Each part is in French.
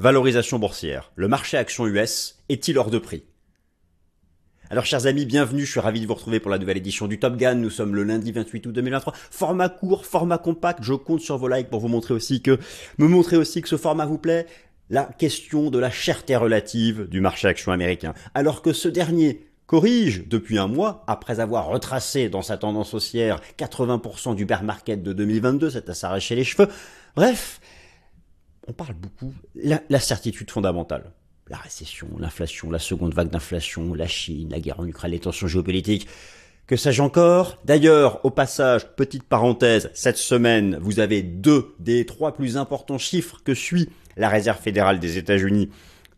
Valorisation boursière. Le marché action US est-il hors de prix? Alors chers amis, bienvenue, je suis ravi de vous retrouver pour la nouvelle édition du Top Gun. Nous sommes le lundi 28 août 2023. Format court, format compact, je compte sur vos likes pour vous montrer aussi que, me montrer aussi que ce format vous plaît. La question de la cherté relative du marché action américain. Alors que ce dernier corrige depuis un mois, après avoir retracé dans sa tendance haussière 80% du bear market de 2022, c'est à s'arracher les cheveux. Bref, on parle beaucoup, la, la certitude fondamentale la récession, l'inflation, la seconde vague d'inflation, la Chine, la guerre en Ukraine, les tensions géopolitiques. Que sais-je encore? D'ailleurs, au passage, petite parenthèse, cette semaine, vous avez deux des trois plus importants chiffres que suit la Réserve fédérale des États-Unis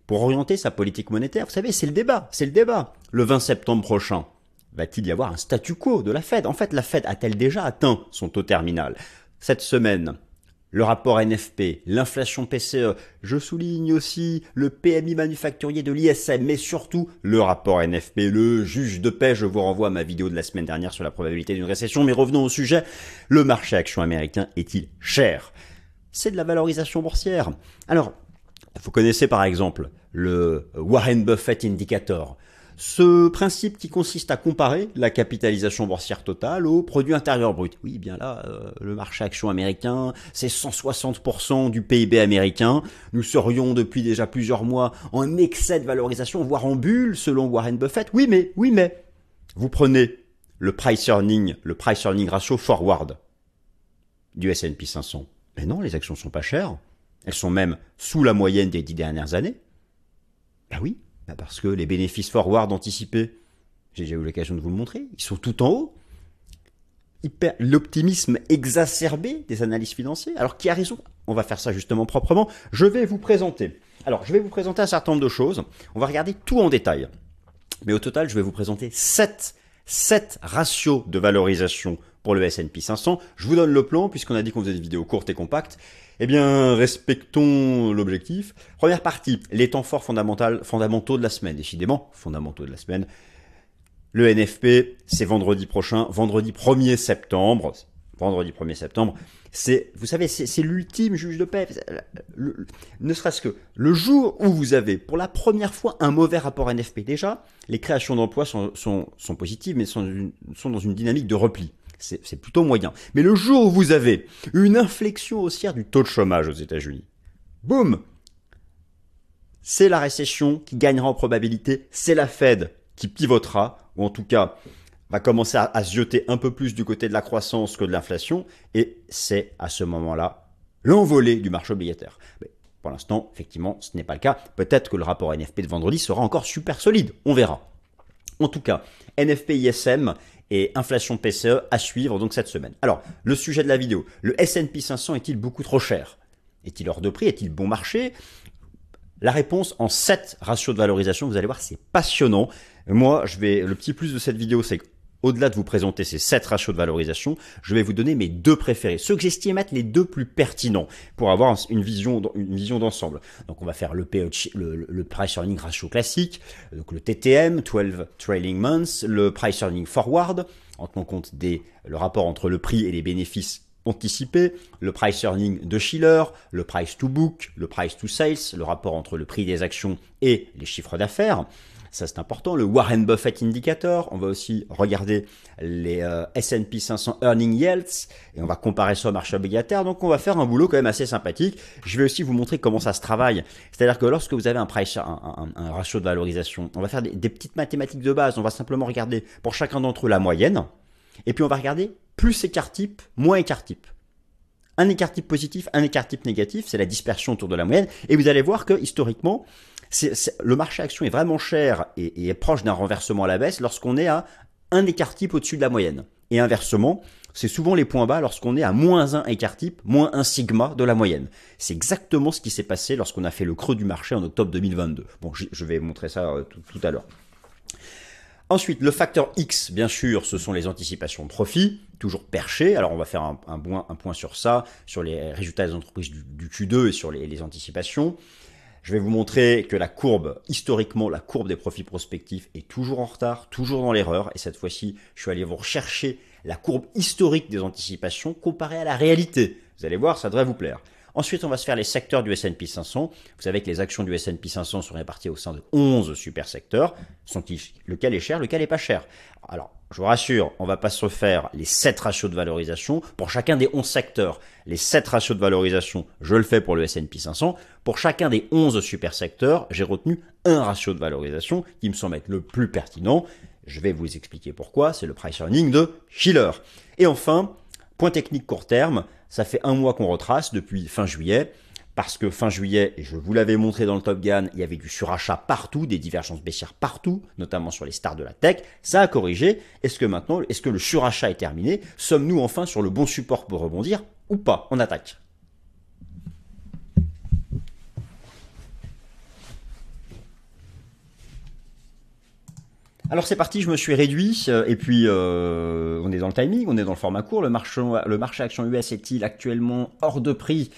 pour orienter sa politique monétaire. Vous savez, c'est le débat, c'est le débat. Le 20 septembre prochain, va-t-il y avoir un statu quo de la Fed? En fait, la Fed a-t-elle déjà atteint son taux terminal? Cette semaine, le rapport NFP, l'inflation PCE, je souligne aussi le PMI manufacturier de l'ISM, mais surtout le rapport NFP, le juge de paix, je vous renvoie à ma vidéo de la semaine dernière sur la probabilité d'une récession, mais revenons au sujet, le marché action américain est-il cher? C'est de la valorisation boursière. Alors, vous connaissez par exemple le Warren Buffett Indicator. Ce principe qui consiste à comparer la capitalisation boursière totale au produit intérieur brut. Oui, bien là, euh, le marché action américain, c'est 160% du PIB américain. Nous serions depuis déjà plusieurs mois en excès de valorisation, voire en bulle, selon Warren Buffett. Oui, mais, oui, mais, vous prenez le price earning, le price earning ratio forward du S&P 500. Mais non, les actions sont pas chères. Elles sont même sous la moyenne des dix dernières années. Ben oui, parce que les bénéfices forward anticipés, j'ai déjà eu l'occasion de vous le montrer, ils sont tout en haut. L'optimisme exacerbé des analyses financières. Alors qui a raison On va faire ça justement proprement. Je vais vous présenter. Alors je vais vous présenter un certain nombre de choses. On va regarder tout en détail. Mais au total, je vais vous présenter 7, 7 ratios de valorisation pour le S&P 500. Je vous donne le plan puisqu'on a dit qu'on faisait des vidéos courtes et compactes. Eh bien, respectons l'objectif. Première partie, les temps forts fondamentaux de la semaine. Décidément, fondamentaux de la semaine. Le NFP, c'est vendredi prochain, vendredi 1er septembre. Vendredi 1er septembre. C'est, vous savez, c'est l'ultime juge de paix. ne serait-ce que le jour où vous avez pour la première fois un mauvais rapport NFP. Déjà, les créations d'emplois sont, positives, mais sont dans une dynamique de repli c'est plutôt moyen. Mais le jour où vous avez une inflexion haussière du taux de chômage aux États-Unis, boum C'est la récession qui gagnera en probabilité, c'est la Fed qui pivotera, ou en tout cas va commencer à, se jeter un peu plus du côté de la croissance que de l'inflation, et c'est à ce moment-là l'envolée du marché obligataire. Mais pour l'instant, effectivement, ce n'est pas le cas. Peut-être que le rapport NFP de vendredi sera encore super solide, on verra. En tout cas, NFP ISM et inflation PCE à suivre donc cette semaine. Alors, le sujet de la vidéo, le S&P 500 est-il beaucoup trop cher? Est-il hors de prix? Est-il bon marché? La réponse en 7 ratios de valorisation, vous allez voir, c'est passionnant. Moi, je vais le petit plus de cette vidéo, c'est au-delà de vous présenter ces 7 ratios de valorisation, je vais vous donner mes deux préférés, ceux que j'estime être les deux plus pertinents pour avoir une vision, une vision d'ensemble. Donc on va faire le, le, Price Earning Ratio classique, donc le TTM, 12 Trailing Months, le Price Earning Forward, en tenant compte des, le rapport entre le prix et les bénéfices anticipés, le price earning de Schiller, le price to book, le price to sales, le rapport entre le prix des actions et les chiffres d'affaires. Ça, c'est important. Le Warren Buffett Indicator. On va aussi regarder les euh, S&P 500 Earning Yields et on va comparer ça au marché obligataire. Donc, on va faire un boulot quand même assez sympathique. Je vais aussi vous montrer comment ça se travaille. C'est-à-dire que lorsque vous avez un price, un, un, ratio de valorisation, on va faire des, des petites mathématiques de base. On va simplement regarder pour chacun d'entre eux la moyenne. Et puis, on va regarder plus écart type, moins écart type un écart type positif, un écart type négatif, c'est la dispersion autour de la moyenne. Et vous allez voir que historiquement, le marché action est vraiment cher et, est proche d'un renversement à la baisse lorsqu'on est à un écart type au-dessus de la moyenne. Et inversement, c'est souvent les points bas lorsqu'on est à moins un écart type, moins un sigma de la moyenne. C'est exactement ce qui s'est passé lorsqu'on a fait le creux du marché en octobre 2022. Bon, je vais montrer ça euh, tout, à l'heure. Ensuite, le facteur X, bien sûr, ce sont les anticipations de profit, toujours perchées. Alors, on va faire un, point, sur ça, sur les résultats des entreprises du, Q2 et sur les anticipations. Je vais vous montrer que la courbe, historiquement, la courbe des profits prospectifs est toujours en retard, toujours dans l'erreur. Et cette fois-ci, je suis allé vous rechercher la courbe historique des anticipations comparée à la réalité. Vous allez voir, ça devrait vous plaire. Ensuite, on va se faire les secteurs du S&P 500. Vous savez que les actions du S&P 500 sont réparties au sein de 11 super secteurs. Lequel est cher, lequel est pas cher? Alors, je vous rassure, on va pas se faire les 7 ratios de valorisation pour chacun des 11 secteurs. Les 7 ratios de valorisation, je le fais pour le S&P 500. Pour chacun des 11 super secteurs, j'ai retenu un ratio de valorisation qui me semble être le plus pertinent. Je vais vous expliquer pourquoi. C'est le price earning de Schiller. Et enfin, point technique court terme, ça fait un mois qu'on retrace depuis fin juillet parce que fin juillet, et je vous l'avais montré dans le Top Gun, il y avait du surachat partout, des divergences baissières partout, notamment sur les stars de la tech. Ça a corrigé. Est-ce que maintenant, est-ce que le surachat est terminé? Sommes-nous enfin sur le bon support pour rebondir ou pas? On attaque. Alors c'est parti, je me suis réduit, euh, et puis euh, on est dans le timing, on est dans le format court. Le marché, le marché action US est-il actuellement hors de prix?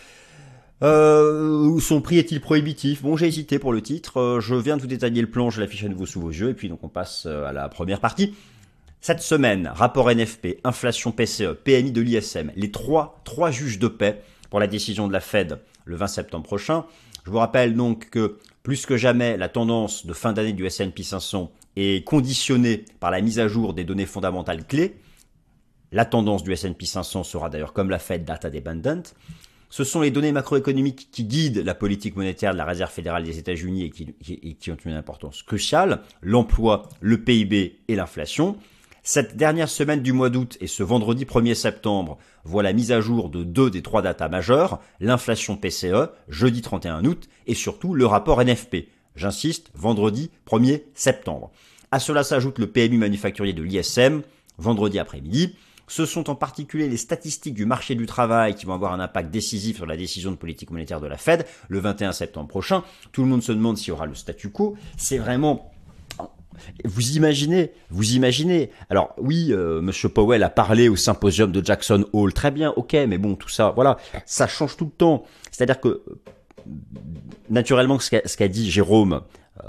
Euh, son prix est-il prohibitif? Bon, j'ai hésité pour le titre. Euh, je viens de vous détailler le plan, je l'affiche à nouveau sous vos yeux, et puis donc on passe euh, à la première partie. Cette semaine, rapport NFP, inflation PCE, PMI de l'ISM, les trois, juges de paix pour la décision de la Fed le 20 septembre prochain. Je vous rappelle donc que plus que jamais, la tendance de fin d'année du S&P 500 est conditionnée par la mise à jour des données fondamentales clés. La tendance du S&P 500 sera d'ailleurs comme la Fed data dependent. Ce sont les données macroéconomiques qui guident la politique monétaire de la Réserve fédérale des États-Unis et qui, ont une importance cruciale, l'emploi, le PIB et l'inflation. Cette dernière semaine du mois d'août et ce vendredi 1er septembre voit la mise à jour de deux des trois datas majeures, l'inflation PCE, jeudi 31 août, et surtout le rapport NFP. J'insiste, vendredi 1er septembre. À cela s'ajoute le PMI manufacturier de l'ISM, vendredi après-midi. Ce sont en particulier les statistiques du marché du travail qui vont avoir un impact décisif sur la décision de politique monétaire de la Fed le 21 septembre prochain. Tout le monde se demande s'il y aura le statu quo. C'est vraiment vous imaginez, vous imaginez. Alors oui, euh, Monsieur Powell a parlé au symposium de Jackson Hall, très bien, ok, mais bon, tout ça, voilà, ça change tout le temps. C'est-à-dire que naturellement, ce qu'a dit Jérôme, euh,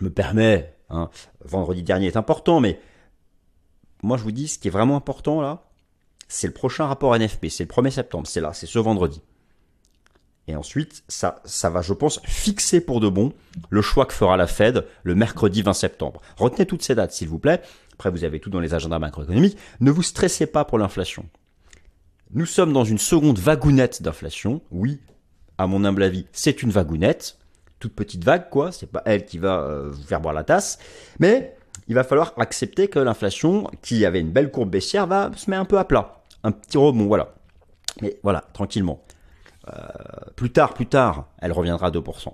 je me permets, hein, vendredi dernier est important, mais moi je vous dis, ce qui est vraiment important là, c'est le prochain rapport NFP, c'est le 1er septembre, c'est là, c'est ce vendredi. Et ensuite, ça, ça va, je pense, fixer pour de bon le choix que fera la Fed le mercredi 20 septembre. Retenez toutes ces dates, s'il vous plaît. Après, vous avez tout dans les agendas macroéconomiques. Ne vous stressez pas pour l'inflation. Nous sommes dans une seconde vagounette d'inflation. Oui, à mon humble avis, c'est une vagounette. Toute petite vague, quoi. C'est pas elle qui va euh, vous faire boire la tasse. Mais il va falloir accepter que l'inflation, qui avait une belle courbe baissière, va se mettre un peu à plat. Un petit rebond, voilà. Mais voilà, tranquillement. Euh, plus tard, plus tard, elle reviendra à 2%.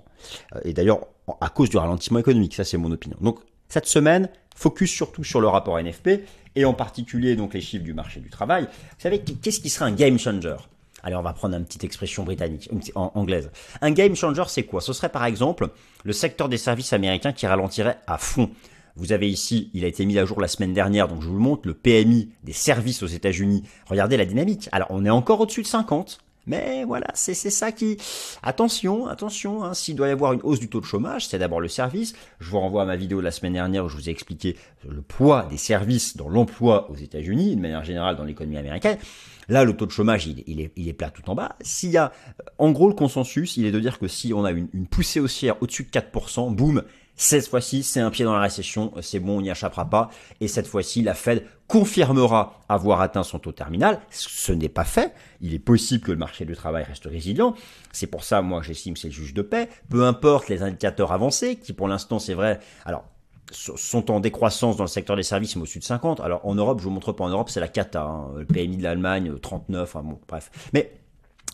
Euh, et d'ailleurs, à cause du ralentissement économique, ça c'est mon opinion. Donc cette semaine, focus surtout sur le rapport NFP et en particulier donc les chiffres du marché du travail. Vous savez, qu'est-ce qui serait un game changer? Allez, on va prendre une petite expression britannique, anglaise. Un game changer, c'est quoi? Ce serait par exemple le secteur des services américains qui ralentirait à fond. Vous avez ici, il a été mis à jour la semaine dernière, donc je vous le montre, le PMI des services aux États-Unis. Regardez la dynamique. Alors, on est encore au-dessus de 50. Mais voilà, c'est ça qui... Attention, attention, hein, s'il doit y avoir une hausse du taux de chômage, c'est d'abord le service. Je vous renvoie à ma vidéo de la semaine dernière où je vous ai expliqué le poids des services dans l'emploi aux États-Unis, de manière générale dans l'économie américaine. Là, le taux de chômage, il, est, il est plat tout en bas. S'il y a, en gros, le consensus, il est de dire que si on a une, une poussée haussière au-dessus de 4%, boum, cette fois-ci, c'est un pied dans la récession, c'est bon, on n'y échappera pas. Et cette fois-ci, la Fed confirmera avoir atteint son taux terminal. Ce n'est pas fait. Il est possible que le marché du travail reste résilient. C'est pour ça, moi, j'estime c'est le juge de paix. Peu importe les indicateurs avancés, qui pour l'instant, c'est vrai. Alors, sont en décroissance dans le secteur des services, mais au-dessus de 50. Alors en Europe, je vous montre pas en Europe, c'est la cata. Hein. Le PMI de l'Allemagne, 39, enfin bref. Mais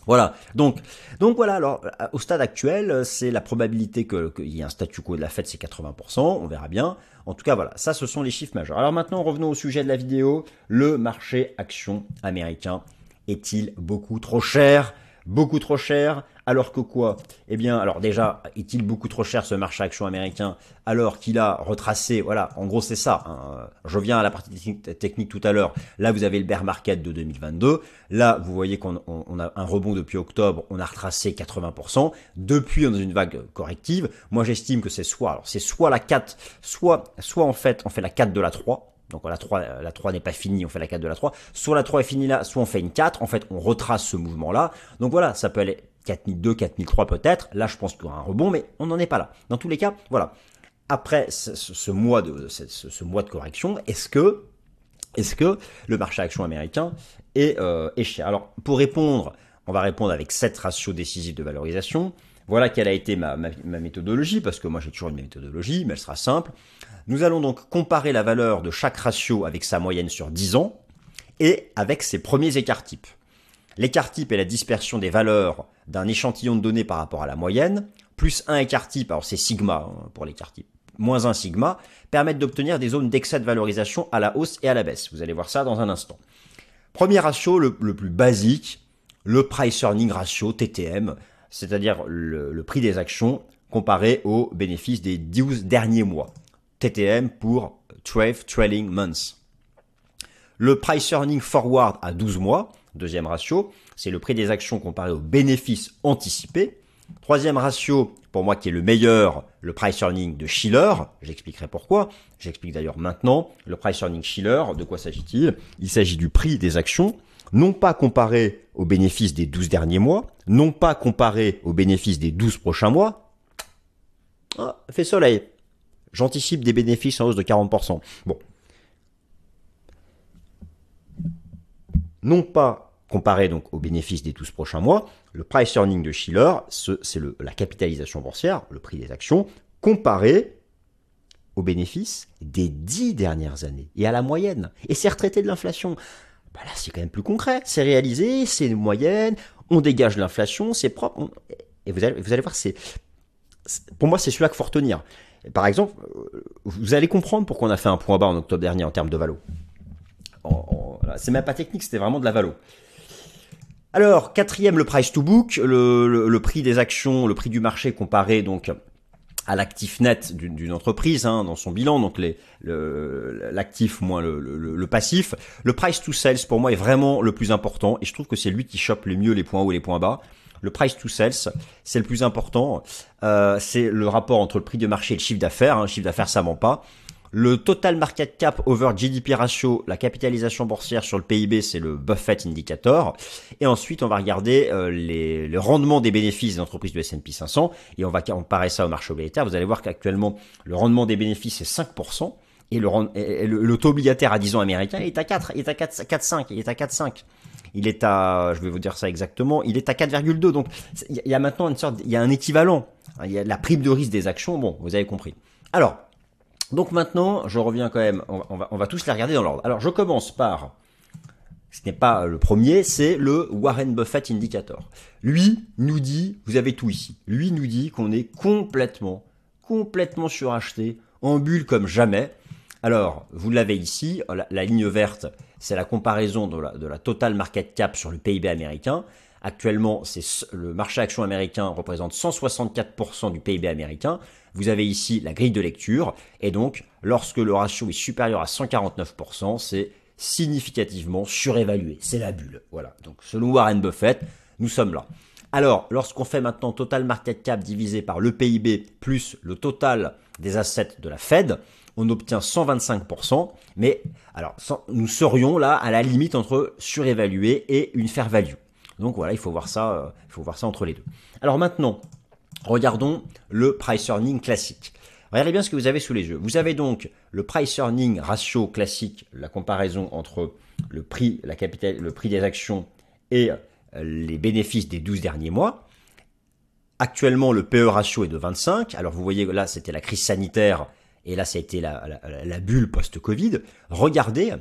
voilà. Donc, donc voilà. Alors, au stade actuel, c'est la probabilité qu'il y ait un statu quo de la fête, c'est 80%. On verra bien. En tout cas, voilà. Ça, ce sont les chiffres majeurs. Alors maintenant, revenons au sujet de la vidéo. Le marché action américain est-il beaucoup trop cher? Beaucoup trop cher alors que quoi? Eh bien, alors déjà, est-il beaucoup trop cher ce marché action américain alors qu'il a retracé, voilà, en gros c'est ça. Hein. Je viens à la partie technique tout à l'heure. Là, vous avez le bear market de 2022. Là, vous voyez qu'on a un rebond depuis octobre, on a retracé 80%. Depuis, on est dans une vague corrective. Moi, j'estime que c'est soit, c'est soit la 4, soit, soit en fait, on fait la 4 de la 3. Donc la 3, la 3 n'est pas finie, on fait la 4 de la 3. Soit la 3 est finie là, soit on fait une 4. En fait, on retrace ce mouvement-là. Donc voilà, ça peut aller 4002, 4003 peut-être. Là, je pense qu'il y aura un rebond, mais on n'en est pas là. Dans tous les cas, voilà. Après ce, mois, de, correction, est-ce que, est que le marché action américain est, euh, est cher? Alors, pour répondre, on va répondre avec 7 ratios décisifs de valorisation. Voilà quelle a été ma, méthodologie, parce que moi j'ai toujours une méthodologie, mais elle sera simple. Nous allons donc comparer la valeur de chaque ratio avec sa moyenne sur 10 ans et avec ses premiers écarts types. L'écart type est la dispersion des valeurs d'un échantillon de données par rapport à la moyenne, plus un écart type, alors c'est sigma hein, pour l'écart type, moins un sigma, permettent d'obtenir des zones d'excès de valorisation à la hausse et à la baisse. Vous allez voir ça dans un instant. Premier ratio, le, plus basique, le price earning ratio, TTM, c'est-à-dire le, prix des actions comparé aux bénéfices des 12 derniers mois. TTM pour Trave Trailing Months. Le price earning forward à 12 mois, Deuxième ratio, c'est le prix des actions comparé aux bénéfices anticipés. Troisième ratio, pour moi qui est le meilleur, le price earning de Schiller. J'expliquerai pourquoi. J'explique d'ailleurs maintenant. Le price earning Schiller, de quoi s'agit-il? Il, s'agit du prix des actions, non pas comparé aux bénéfices des 12 derniers mois, non pas comparé aux bénéfices des 12 prochains mois. Ah, fait soleil. J'anticipe des bénéfices en hausse de 40%. Bon. Non pas Comparé donc aux bénéfices des 12 prochains mois, le price earning de Schiller, c'est la capitalisation boursière, le prix des actions, comparé aux bénéfices des 10 dernières années et à la moyenne. Et c'est retraité de l'inflation. Bah là, c'est quand même plus concret. C'est réalisé, c'est une moyenne, on dégage l'inflation, c'est propre. Et vous allez, vous allez voir, c'est, pour moi, c'est celui-là qu'il faut retenir. Par exemple, euh, vous allez comprendre pourquoi on a fait un point bas en octobre dernier en termes de valo. C'est même pas technique, c'était vraiment de la valo. Alors, quatrième, le price to book, le, prix des actions, le prix du marché comparé donc à l'actif net d'une entreprise hein, dans son bilan, donc l'actif moins le, passif. Le price to sales pour moi est vraiment le plus important et je trouve que c'est lui qui chope le mieux les points hauts et les points bas. Le price to sales, c'est le plus important. Euh, c'est le rapport entre le prix de marché et le chiffre d'affaires. Hein. Le chiffre d'affaires, ça ment pas. Le total market cap over GDP ratio, la capitalisation boursière sur le PIB, c'est le Buffett indicator. Et ensuite, on va regarder euh, les, le rendement des bénéfices des entreprises du S&P 500 et on va comparer ça au marché obligataire. Vous allez voir qu'actuellement, le rendement des bénéfices est 5%. Et le, le, taux obligataire à 10 ans américain est à 4, il est à 4, 4,5, il est à 4,5 il est à, je vais vous dire ça exactement, il est à 4,2. Donc il y a maintenant une sorte, il y a un équivalent. Il y a la prime de risque des actions. Bon, vous avez compris. Alors, donc maintenant, je reviens quand même, on va, tous les regarder dans l'ordre. Alors je commence par, ce n'est pas le premier, c'est le Warren Buffett Indicator. Lui nous dit, vous avez tout ici, lui nous dit qu'on est complètement, complètement suracheté, en bulle comme jamais. Alors, vous l'avez ici, la, ligne verte, c'est la comparaison de la, de la total market cap sur le PIB américain. Actuellement, le marché action américain représente 164% du PIB américain. Vous avez ici la grille de lecture et donc lorsque le ratio est supérieur à 149%, c'est significativement surévalué. C'est la bulle. Voilà. Donc selon Warren Buffett, nous sommes là. Alors, lorsqu'on fait maintenant total market cap divisé par le PIB plus le total des assets de la Fed, on obtient 125%, mais alors nous serions là à la limite entre surévalué et une fair value. Donc voilà, il faut voir ça, euh, il faut voir ça entre les deux. Alors maintenant, regardons le price earning classique. Regardez bien ce que vous avez sous les yeux. Vous avez donc le price earning ratio classique, la comparaison entre le prix, des actions et euh, les bénéfices des 12 derniers mois. Actuellement, le PE ratio est de 25. Alors vous voyez, là, c'était la crise sanitaire et là, ça a été la bulle post-Covid. Regardez,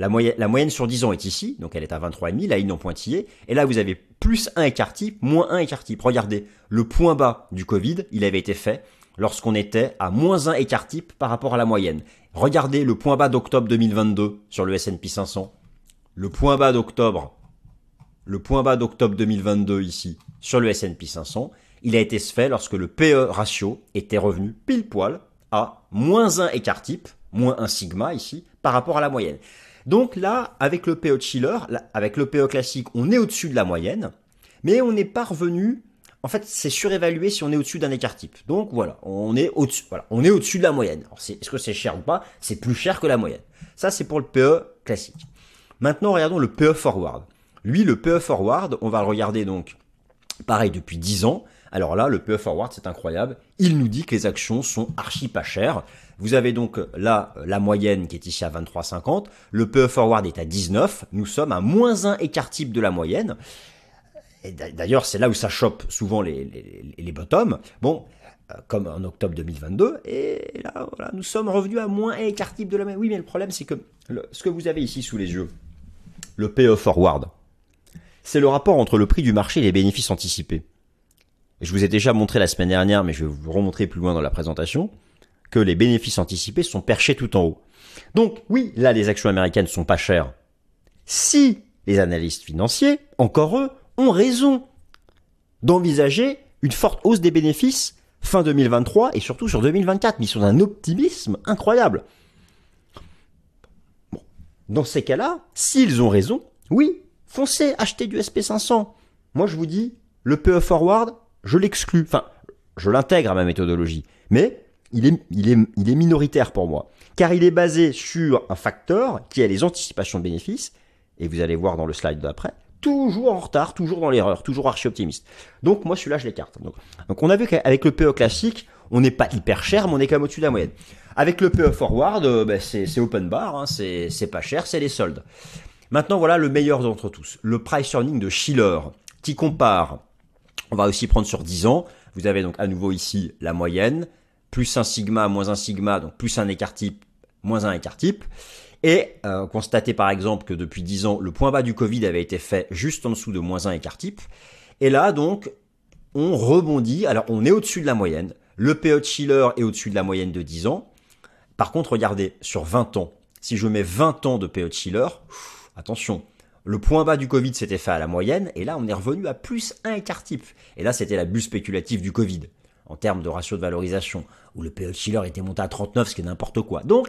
la moyenne, sur 10 ans est ici, donc elle est à 23,5, la ligne en pointillé. Et là, vous avez plus 1 écart type, moins 1 écart type. Regardez, le point bas du Covid, il avait été fait lorsqu'on était à moins 1 écart type par rapport à la moyenne. Regardez le point bas d'octobre 2022 sur le S&P 500. Le point bas d'octobre, le point bas d'octobre 2022 ici sur le S&P 500, il a été fait lorsque le PE ratio était revenu pile poil à moins 1 écart type, moins 1 sigma ici, par rapport à la moyenne. Donc là, avec le PO chiller, avec le PO classique, on est au-dessus de la moyenne, mais on n'est pas revenu. En fait, c'est surévalué si on est au-dessus d'un écart type. Donc voilà, on est au-dessus. Voilà, on est au-dessus de la moyenne. Est-ce que c'est cher ou pas? C'est plus cher que la moyenne. Ça, c'est pour le PE classique. Maintenant, regardons le PE forward. Lui, le PE forward, on va le regarder donc Pareil depuis 10 ans. Alors là, le PE Forward, c'est incroyable. Il nous dit que les actions sont archi pas chères. Vous avez donc là la moyenne qui est ici à 23,50. Le PE Forward est à 19. Nous sommes à moins 1 écart type de la moyenne. D'ailleurs, c'est là où ça chope souvent les, les, bottoms. Bon, euh, comme en octobre 2022. Et là, nous sommes revenus à moins 1 écart type de la moyenne. Oui, mais le problème, c'est que ce que vous avez ici sous les yeux, le PE Forward, c'est le rapport entre le prix du marché et les bénéfices anticipés. Je vous ai déjà montré la semaine dernière, mais je vais vous remontrer plus loin dans la présentation, que les bénéfices anticipés sont perchés tout en haut. Donc oui, là les actions américaines sont pas chères. Si les analystes financiers, encore eux, ont raison d'envisager une forte hausse des bénéfices fin 2023 et surtout sur 2024, mais ils sont d'un optimisme incroyable. Bon. Dans ces cas-là, s'ils ont raison, oui, foncez, achetez du SP500. Moi je vous dis, le PE Forward, je l'exclus. Enfin, je l'intègre à ma méthodologie. Mais il est, il, est, il est minoritaire pour moi. Car il est basé sur un facteur qui est les anticipations de bénéfices. Et vous allez voir dans le slide d'après, toujours en retard, toujours dans l'erreur, toujours archi optimiste. Donc moi celui-là je l'écarte. Donc, on a vu qu'avec le PE classique, on n'est pas hyper cher, mais on est quand même au-dessus de la moyenne. Avec le PE forward, ben, c'est open bar, hein, c'est pas cher, c'est les soldes. Maintenant voilà le meilleur d'entre tous, le price earning de Schiller, qui compare on va aussi prendre sur 10 ans. Vous avez donc à nouveau ici la moyenne, plus un sigma, moins un sigma, donc plus un écart type, moins un écart type. Et euh, constatez par exemple que depuis 10 ans, le point bas du Covid avait été fait juste en dessous de moins un écart type. Et là donc, on rebondit. Alors on est au-dessus de la moyenne. Le PE de Schiller est au-dessus de la moyenne de 10 ans. Par contre, regardez, sur 20 ans, si je mets 20 ans de PE de Schiller, attention, le point bas du Covid s'était fait à la moyenne, et là on est revenu à plus un écart type. Et là c'était la bulle spéculative du Covid, en termes de ratio de valorisation, où le PE Schiller était monté à 39, ce qui est n'importe quoi. Donc,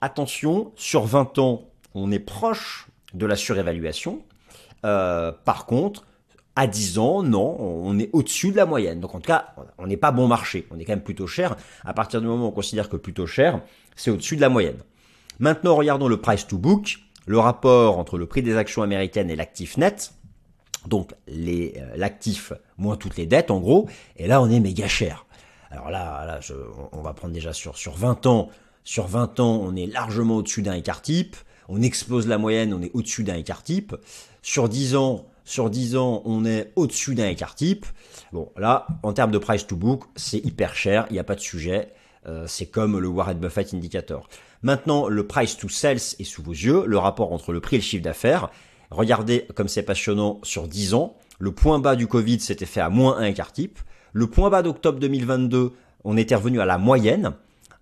attention, sur 20 ans, on est proche de la surévaluation. Euh, par contre, à 10 ans, non, on est au-dessus de la moyenne. Donc en tout cas, on n'est pas bon marché, on est quand même plutôt cher. À partir du moment où on considère que plutôt cher, c'est au-dessus de la moyenne. Maintenant, regardons le price to book le rapport entre le prix des actions américaines et l'actif net, donc euh, l'actif moins toutes les dettes en gros, et là on est méga cher. Alors là, on va prendre déjà sur, sur 20 ans, sur 20 ans on est largement au-dessus d'un écart type, on explose la moyenne, on est au-dessus d'un écart type, sur 10 ans, sur 10 ans on est au-dessus d'un écart type. Bon là, en termes de price to book, c'est hyper cher, il n'y a pas de sujet. Euh, c'est comme le Warren Buffett Indicator. Maintenant, le price to sales est sous vos yeux, le rapport entre le prix et le chiffre d'affaires. Regardez comme c'est passionnant sur 10 ans. Le point bas du Covid s'était fait à moins 1 écart type. Le point bas d'octobre 2022, on était revenu à la moyenne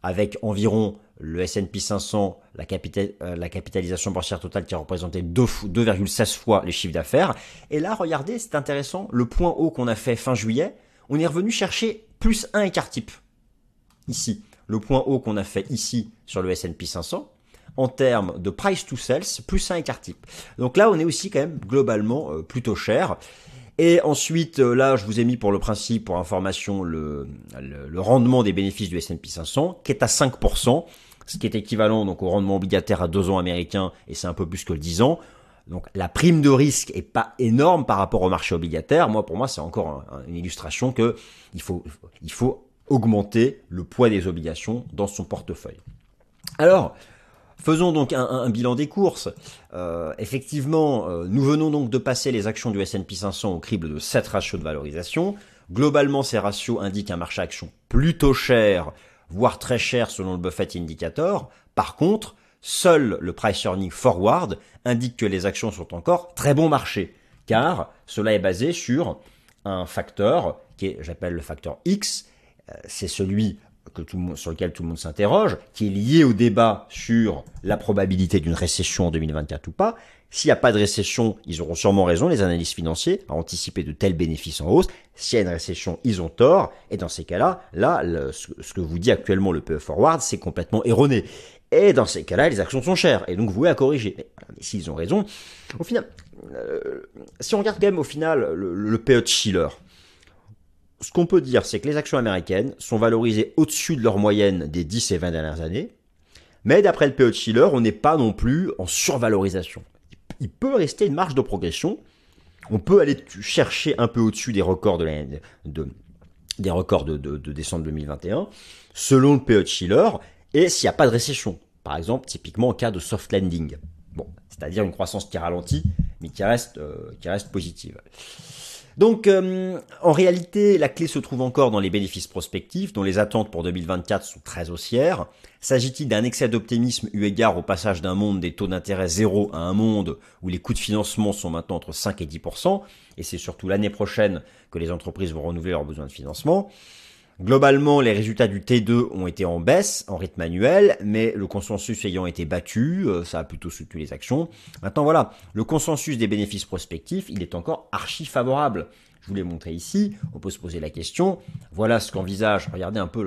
avec environ le S&P 500, la, euh, la, capitalisation boursière totale qui représentait 2,16 fois les chiffres d'affaires. Et là, regardez, c'est intéressant, le point haut qu'on a fait fin juillet, on est revenu chercher plus 1 écart type ici, le point haut qu'on a fait ici sur le S&P 500, en termes de price to sales, plus un écart type. Donc là, on est aussi quand même globalement euh, plutôt cher. Et ensuite, euh, là, je vous ai mis pour le principe, pour information, le, rendement des bénéfices du S&P 500, qui est à 5%, ce qui est équivalent donc au rendement obligataire à 2 ans américain, et c'est un peu plus que le 10 ans. Donc la prime de risque est pas énorme par rapport au marché obligataire. Moi, pour moi, c'est encore une illustration que il faut, il faut augmenter le poids des obligations dans son portefeuille. Alors, faisons donc un, bilan des courses. Euh, effectivement, euh, nous venons donc de passer les actions du S&P 500 au crible de 7 ratios de valorisation. Globalement, ces ratios indiquent un marché action plutôt cher, voire très cher selon le Buffett Indicator. Par contre, seul le price earning forward indique que les actions sont encore très bon marché, car cela est basé sur un facteur qui est, j'appelle le facteur X, c'est celui que tout sur lequel tout le monde s'interroge, qui est lié au débat sur la probabilité d'une récession en 2024 ou pas. S'il n'y a pas de récession, ils auront sûrement raison, les analystes financiers, à anticiper de tels bénéfices en hausse. S'il y a une récession, ils ont tort. Et dans ces cas-là, là, ce que vous dit actuellement le PE Forward, c'est complètement erroné. Et dans ces cas-là, les actions sont chères. Et donc, vous à corriger. Mais, s'ils ont raison, au final, euh, si on regarde quand même au final le, le PE de Schiller, ce qu'on peut dire, c'est que les actions américaines sont valorisées au-dessus de leur moyenne des 10 et 20 dernières années. Mais d'après le PE de Schiller, on n'est pas non plus en survalorisation. Il peut rester une marge de progression. on peut aller chercher un peu au-dessus des records de, décembre 2021, selon le PE de Schiller, et s'il n'y a pas de récession. Par exemple, typiquement en cas de soft landing. Bon, c'est-à-dire une croissance qui ralentit, mais qui reste, euh, qui reste positive. Donc, euh, en réalité, la clé se trouve encore dans les bénéfices prospectifs, dont les attentes pour 2024 sont très haussières. S'agit-il d'un excès d'optimisme eu égard au passage d'un monde des taux d'intérêt zéro à un monde où les coûts de financement sont maintenant entre 5 et 10% et c'est surtout l'année prochaine que les entreprises vont renouveler leurs besoins de financement Globalement, les résultats du T2 ont été en baisse, en rythme annuel, mais le consensus ayant été battu, euh, ça a plutôt soutenu les actions. Maintenant voilà, le consensus des bénéfices prospectifs, il est encore archi favorable. Je vous l'ai montré ici, on peut se poser la question, voilà ce qu'envisage, regardez un peu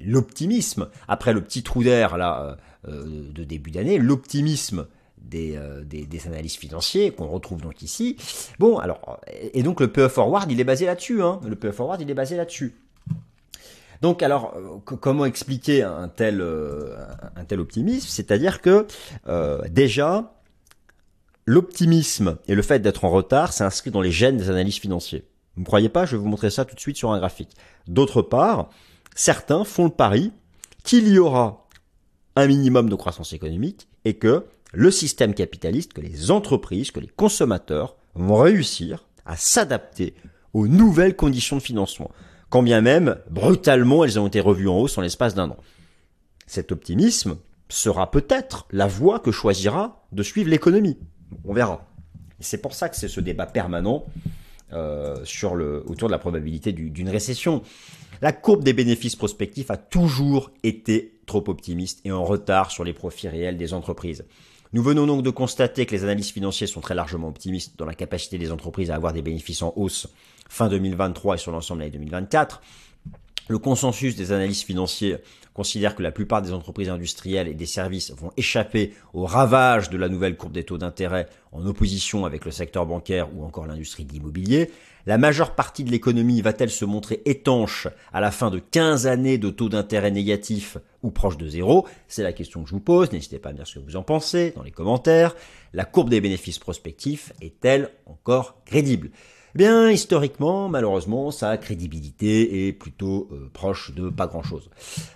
l'optimisme, après le petit trou d'air euh, euh, de début d'année, l'optimisme euh, des, des, analystes financiers qu'on retrouve donc ici. Bon, alors, et donc le PE Forward, il est basé là-dessus. Hein. Le PE Forward, il est basé là-dessus. Donc, alors, euh, comment expliquer un tel, euh, un tel optimisme? C'est-à-dire que, déjà, l'optimisme et le fait d'être en retard, c'est inscrit dans les gènes des analystes financiers. Vous ne croyez pas? Je vais vous montrer ça tout de suite sur un graphique. D'autre part, certains font le pari qu'il y aura un minimum de croissance économique et que le système capitaliste, que les entreprises, que les consommateurs vont réussir à s'adapter aux nouvelles conditions de financement, quand bien même, brutalement, elles ont été revues en hausse en l'espace d'un an. Cet optimisme sera peut-être la voie que choisira de suivre l'économie. On verra. c'est pour ça que c'est ce débat permanent euh, sur le, autour de la probabilité d'une récession. La courbe des bénéfices prospectifs a toujours été trop optimiste et en retard sur les profits réels des entreprises. Nous venons donc de constater que les analystes financiers sont très largement optimistes dans la capacité des entreprises à avoir des bénéfices en hausse fin 2023 et sur l'ensemble de l'année 2024. Le consensus des analystes financiers considère que la plupart des entreprises industrielles et des services vont échapper au ravage de la nouvelle courbe des taux d'intérêt en opposition avec le secteur bancaire ou encore l'industrie de l'immobilier. La majeure partie de l'économie va-t-elle se montrer étanche à la fin de 15 années de taux d'intérêt négatifs ou proche de zéro? C'est la question que je vous pose. N'hésitez pas à me dire ce que vous en pensez dans les commentaires. La courbe des bénéfices prospectifs est-elle encore crédible? Eh bien, historiquement, malheureusement, sa crédibilité est plutôt euh, proche de pas grand-chose.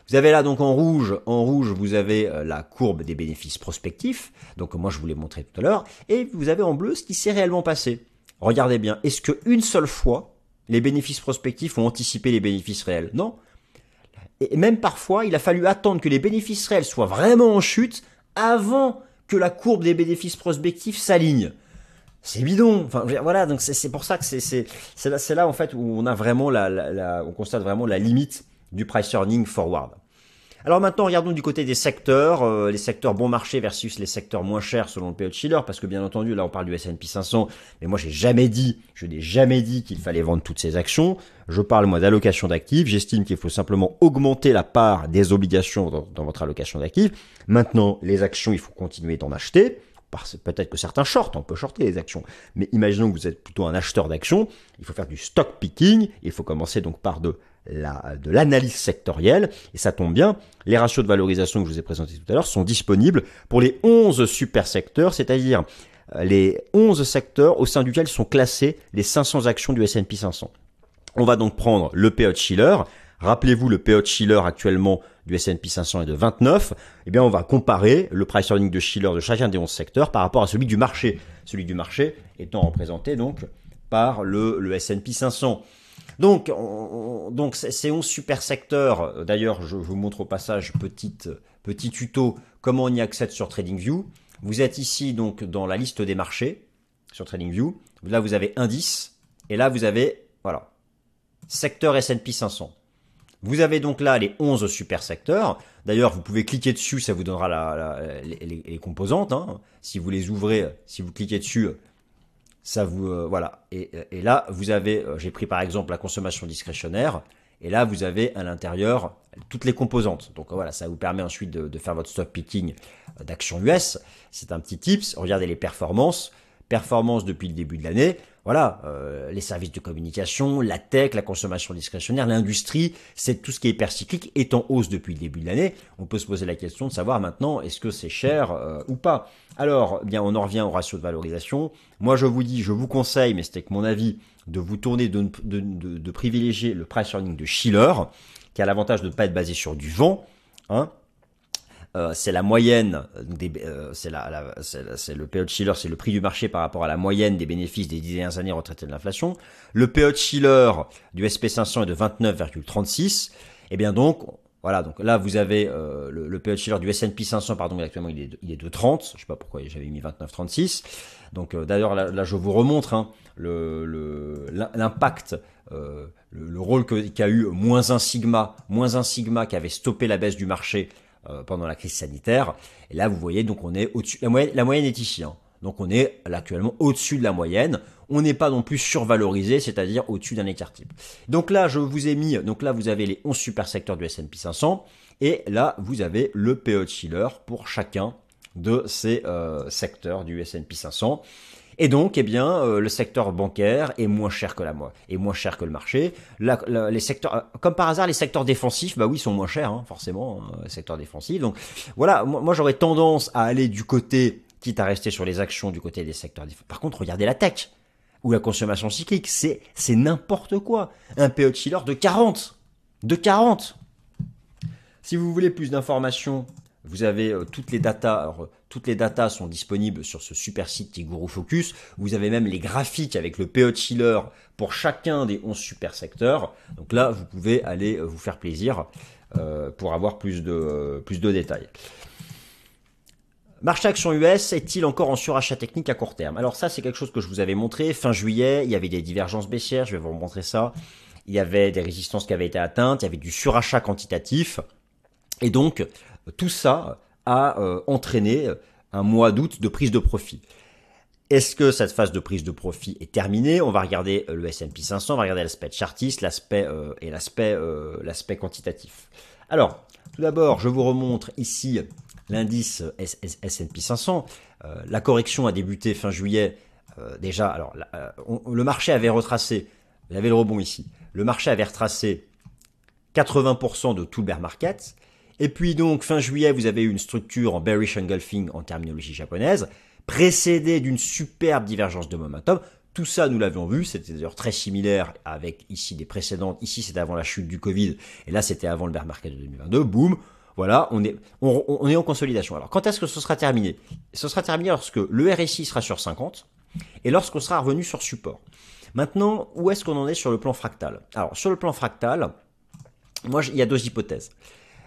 Vous avez là donc en rouge, en rouge, vous avez euh, la courbe des bénéfices prospectifs. Donc moi, je vous l'ai montré tout à l'heure, et vous avez en bleu ce qui s'est réellement passé. Regardez bien, est-ce qu'une seule fois, les bénéfices prospectifs ont anticipé les bénéfices réels? Non. Et même parfois, il a fallu attendre que les bénéfices réels soient vraiment en chute avant que la courbe des bénéfices prospectifs s'aligne c'est bidon. Enfin, voilà, donc c'est pour ça que c'est c'est là, là en fait où on a vraiment la, la, on constate vraiment la limite du price earning forward. Alors maintenant, regardons du côté des secteurs, euh, les secteurs bon marché versus les secteurs moins chers selon le Schiller, parce que bien entendu, là on parle du S&P 500, mais moi j'ai jamais dit, je n'ai jamais dit qu'il fallait vendre toutes ces actions. Je parle moi d'allocation d'actifs. J'estime qu'il faut simplement augmenter la part des obligations dans, dans votre allocation d'actifs. Maintenant, les actions, il faut continuer d'en acheter peut-être que certains shortent, on peut shorter les actions, mais imaginons que vous êtes plutôt un acheteur d'actions, il faut faire du stock picking, il faut commencer donc par de de l'analyse sectorielle, et ça tombe bien, les ratios de valorisation que je vous ai présentés tout à l'heure sont disponibles pour les 11 super secteurs, c'est-à-dire euh, les 11 secteurs au sein duquel sont classés les 500 actions du S&P 500. On va donc prendre le PE Schiller, Rappelez-vous, le PO de Schiller actuellement du S&P 500 est de 29. Eh bien, on va comparer le price earning de Schiller de chacun des 11 secteurs par rapport à celui du marché. Celui du marché étant représenté donc par le, le S&P 500. Donc, donc ces 11 super secteurs, d'ailleurs, je vous montre au passage petite, petit tuto comment on y accède sur TradingView. Vous êtes ici donc dans la liste des marchés sur TradingView. Là, vous avez indice et là, vous avez voilà secteur S&P 500. Vous avez donc là les 11 super secteurs. D'ailleurs, vous pouvez cliquer dessus, ça vous donnera les, composantes. Hein. Si vous les ouvrez, si vous cliquez dessus, ça vous euh, voilà. Et, là, vous avez, euh, j'ai pris par exemple la consommation discrétionnaire. Et là, vous avez à l'intérieur toutes les composantes. Donc voilà, ça vous permet ensuite de, de faire votre stock picking euh, d'actions US. C'est un petit tips. Regardez les performances. Performances depuis le début de l'année. Voilà, euh, les services de communication, la tech, la consommation discrétionnaire, l'industrie, c'est tout ce qui est hyper cyclique est en hausse depuis le début de l'année. On peut se poser la question de savoir maintenant est-ce que c'est cher euh, ou pas. Alors, bien, on en revient au ratio de valorisation. Moi, je vous dis, je vous conseille, mais c'était que mon avis, de vous tourner, de, de, de, de privilégier le price earning de Schiller, qui a l'avantage de ne pas être basé sur du vent. Hein, euh, c'est la moyenne des, euh, c'est la, c'est le PE c'est le prix du marché par rapport à la moyenne des bénéfices des dix dernières années retraités de l'inflation. Le PE du SP500 est de 29,36. Et eh bien donc, voilà, donc là vous avez euh, le, le de du S&P 500, pardon, actuellement il est, de, il est de 30. Je sais pas pourquoi j'avais mis 29,36. Donc d'ailleurs là, je vous remontre hein, l'impact, le, le, rôle qu'a eu moins un sigma, moins un sigma qui avait stoppé la baisse du marché euh, pendant la crise sanitaire. Et là, vous voyez, donc on est au-dessus. La moyenne, la moyenne est ici. Hein. Donc on est actuellement au-dessus de la moyenne. On n'est pas non plus survalorisé, c'est-à-dire au-dessus d'un écart type. Donc là, je vous ai mis, donc là, vous avez les 11 super secteurs du S&P 500. Et là, vous avez le PE de Schiller pour chacun de ces euh, secteurs du S&P 500. Et donc, eh bien, euh, le secteur bancaire est moins cher que la est moins cher que le marché. les secteurs, euh, comme par hasard, les secteurs défensifs, bah oui, sont moins chers, hein, forcément, hein, les secteurs défensifs. Donc, voilà, moi, j'aurais tendance à aller du côté, quitte à rester sur les actions, du côté des secteurs défensifs. Par contre, regardez la tech ou la consommation cyclique, c'est c'est n'importe quoi. Un PE de Schiller de 40, de 40. Si vous voulez plus d'informations vous avez euh, toutes les datas. Toutes les datas sont disponibles sur ce super site qui est Guru Focus. Vous avez même les graphiques avec le PE Chiller pour chacun des 11 super secteurs. Donc là, vous pouvez aller euh, vous faire plaisir euh, pour avoir plus de, plus de détails. Marché action US est-il encore en surachat technique à court terme? Alors ça, c'est quelque chose que je vous avais montré. Fin juillet, il y avait des divergences baissières, je vais vous montrer ça. Il y avait des résistances qui avaient été atteintes, il y avait du surachat quantitatif. Et donc, tout ça a euh, entraîné un mois d'août de prise de profit. Est-ce que cette phase de prise de profit est terminée? On va regarder euh, le S&P 500, on va regarder l'aspect chartiste, l'aspect euh, et l'aspect l'aspect quantitatif. Alors, tout d'abord, je vous remontre ici l'indice S&P 500. la correction a débuté fin juillet. déjà, alors le marché avait retracé, y avait le rebond ici. Le marché avait retracé 80% de tout le bear market. Et puis donc, fin juillet, vous avez eu une structure en bearish engulfing en terminologie japonaise, précédée d'une superbe divergence de momentum. Tout ça, nous l'avions vu, c'était d'ailleurs très similaire avec ici des précédentes. Ici, c'était avant la chute du Covid, et là, c'était avant le bear market de 2022. Boum, voilà, on est, on, est en consolidation. Alors, quand est-ce que ce sera terminé? Ce sera terminé lorsque le RSI sera sur 50 et lorsqu'on sera revenu sur support. Maintenant, où est-ce qu'on en est sur le plan fractal? Alors, sur le plan fractal, moi, il y a deux hypothèses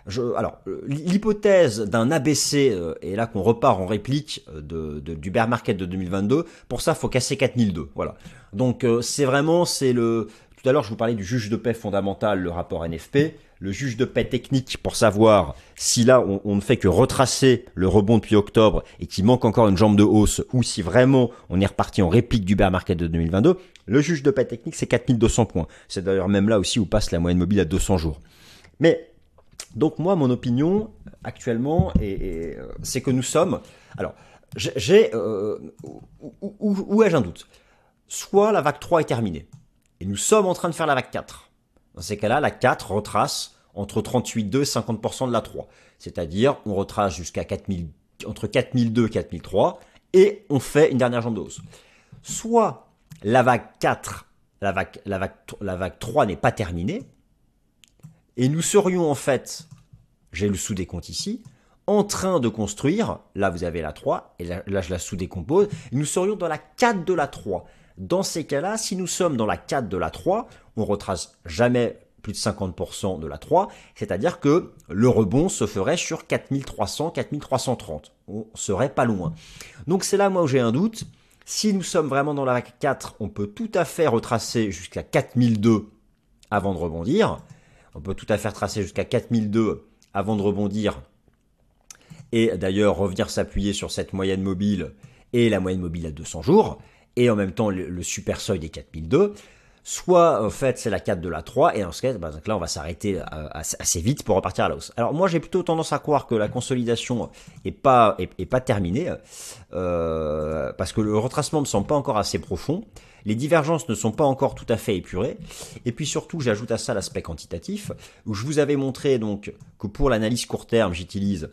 alors, l'hypothèse d'un ABC, euh, et là qu'on repart en réplique euh, de, du bear market de 2022, pour ça, faut casser 4002. Voilà. Donc, euh, c'est vraiment, c'est le... Tout à l'heure, je vous parlais du juge de paix fondamental, le rapport NFP, le juge de paix technique pour savoir si là, on, on ne fait que retracer le rebond depuis octobre et qu'il manque encore une jambe de hausse, ou si vraiment on est reparti en réplique du bear market de 2022. Le juge de paix technique, c'est 4200 points. C'est d'ailleurs même là aussi où passe la moyenne mobile à 200 jours. Mais donc moi, mon opinion actuellement, et, euh, c'est que nous sommes. Alors, j'ai euh, où, ai-je un doute? Soit la vague 3 est terminée, et nous sommes en train de faire la vague 4. Dans ces cas-là, la 4 retrace entre 38,2 et 50% de la 3. C'est-à-dire, on retrace jusqu'à 4000, entre 4002 et 4003, et on fait une dernière jambe. Soit la vague 4, la vague, la vague, la vague 3 n'est pas terminée, et nous serions en fait, j'ai le sous-décompte ici, en train de construire, là vous avez la 3, et là, je la sous-décompose, nous serions dans la 4 de la 3. Dans ces cas-là, si nous sommes dans la 4 de la 3, on retrace jamais plus de 50% de la 3, c'est-à-dire que le rebond se ferait sur 4300, 4330. On serait pas loin. Donc c'est là moi où j'ai un doute. Si nous sommes vraiment dans la 4, on peut tout à fait retracer jusqu'à 4002 avant de rebondir. On peut tout à fait tracer jusqu'à 4002 avant de rebondir et d'ailleurs revenir s'appuyer sur cette moyenne mobile et la moyenne mobile à 200 jours et en même temps le, super seuil des 4002 soit en fait c'est la 4 de la 3 et en ce cas bah, là on va s'arrêter euh, assez vite pour repartir à la hausse. Alors moi j'ai plutôt tendance à croire que la consolidation est pas est, pas terminée euh, parce que le retracement me semble pas encore assez profond les divergences ne sont pas encore tout à fait épurées. Et puis surtout, j'ajoute à ça l'aspect quantitatif, où je vous avais montré donc que pour l'analyse court terme, j'utilise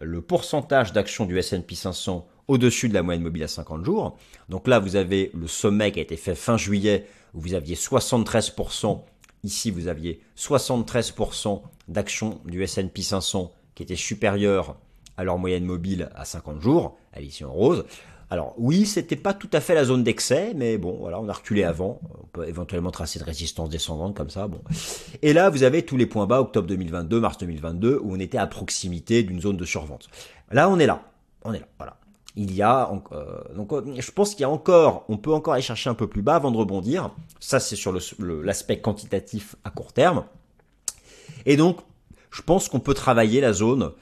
le pourcentage d'actions du S&P 500 au-dessus de la moyenne mobile à 50 jours. Donc là, vous avez le sommet qui a été fait fin juillet, où vous aviez 73%. Ici, vous aviez 73% d'actions du S&P 500 qui étaient supérieures à leur moyenne mobile à 50 jours, à ici en rose. Alors oui, c'était pas tout à fait la zone d'excès, mais bon, voilà, on a reculé avant. On peut éventuellement tracer de résistance descendante comme ça. Bon. Et là, vous avez tous les points bas, octobre 2022, mars 2022, où on était à proximité d'une zone de survente. Là, on est là. On est là. Voilà. Il y a euh, donc je pense qu'il y a encore, on peut encore aller chercher un peu plus bas avant de rebondir. Ça, c'est sur l'aspect quantitatif à court terme. Et donc, je pense qu'on peut travailler la zone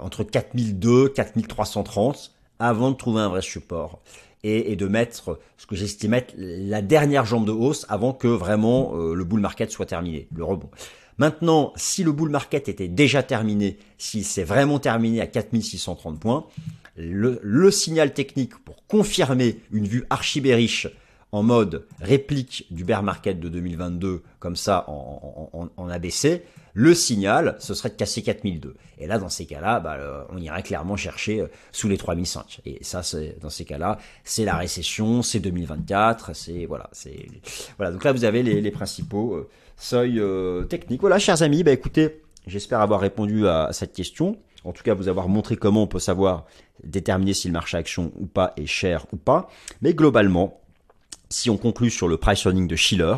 entre 4002, 4330 avant de trouver un vrai support et, de mettre ce que j'estime être la dernière jambe de hausse avant que vraiment euh, le bull market soit terminé, le rebond. Maintenant, si le bull market était déjà terminé, s'il s'est vraiment terminé à 4630 points, le, le, signal technique pour confirmer une vue archi en mode réplique du bear market de 2022, comme ça en, en, en ABC, le signal, ce serait de casser 4002. Et là, dans ces cas-là, bah, euh, on irait clairement chercher euh, sous les 3005. Et ça, c'est dans ces cas-là, c'est la récession, c'est 2024, c'est voilà, c'est voilà. Donc là, vous avez les, principaux euh, seuils techniques. Voilà, chers amis, bah écoutez, j'espère avoir répondu à, cette question. En tout cas, vous avoir montré comment on peut savoir déterminer si le marché action ou pas est cher ou pas. Mais globalement, si on conclut sur le price earning de Schiller,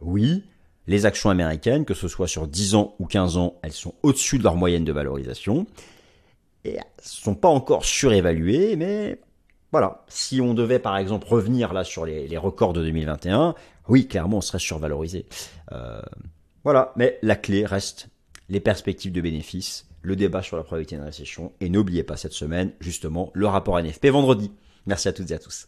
oui, les actions américaines, que ce soit sur 10 ans ou 15 ans, elles sont au-dessus de leur moyenne de valorisation. Et elles sont pas encore surévaluées, mais voilà. Si on devait par exemple revenir là sur les, records de 2021, oui, clairement, on serait survalorisé. Euh, voilà. Mais la clé reste les perspectives de bénéfices, le débat sur la probabilité de récession. Et n'oubliez pas cette semaine, justement, le rapport NFP vendredi. Merci à toutes et à tous.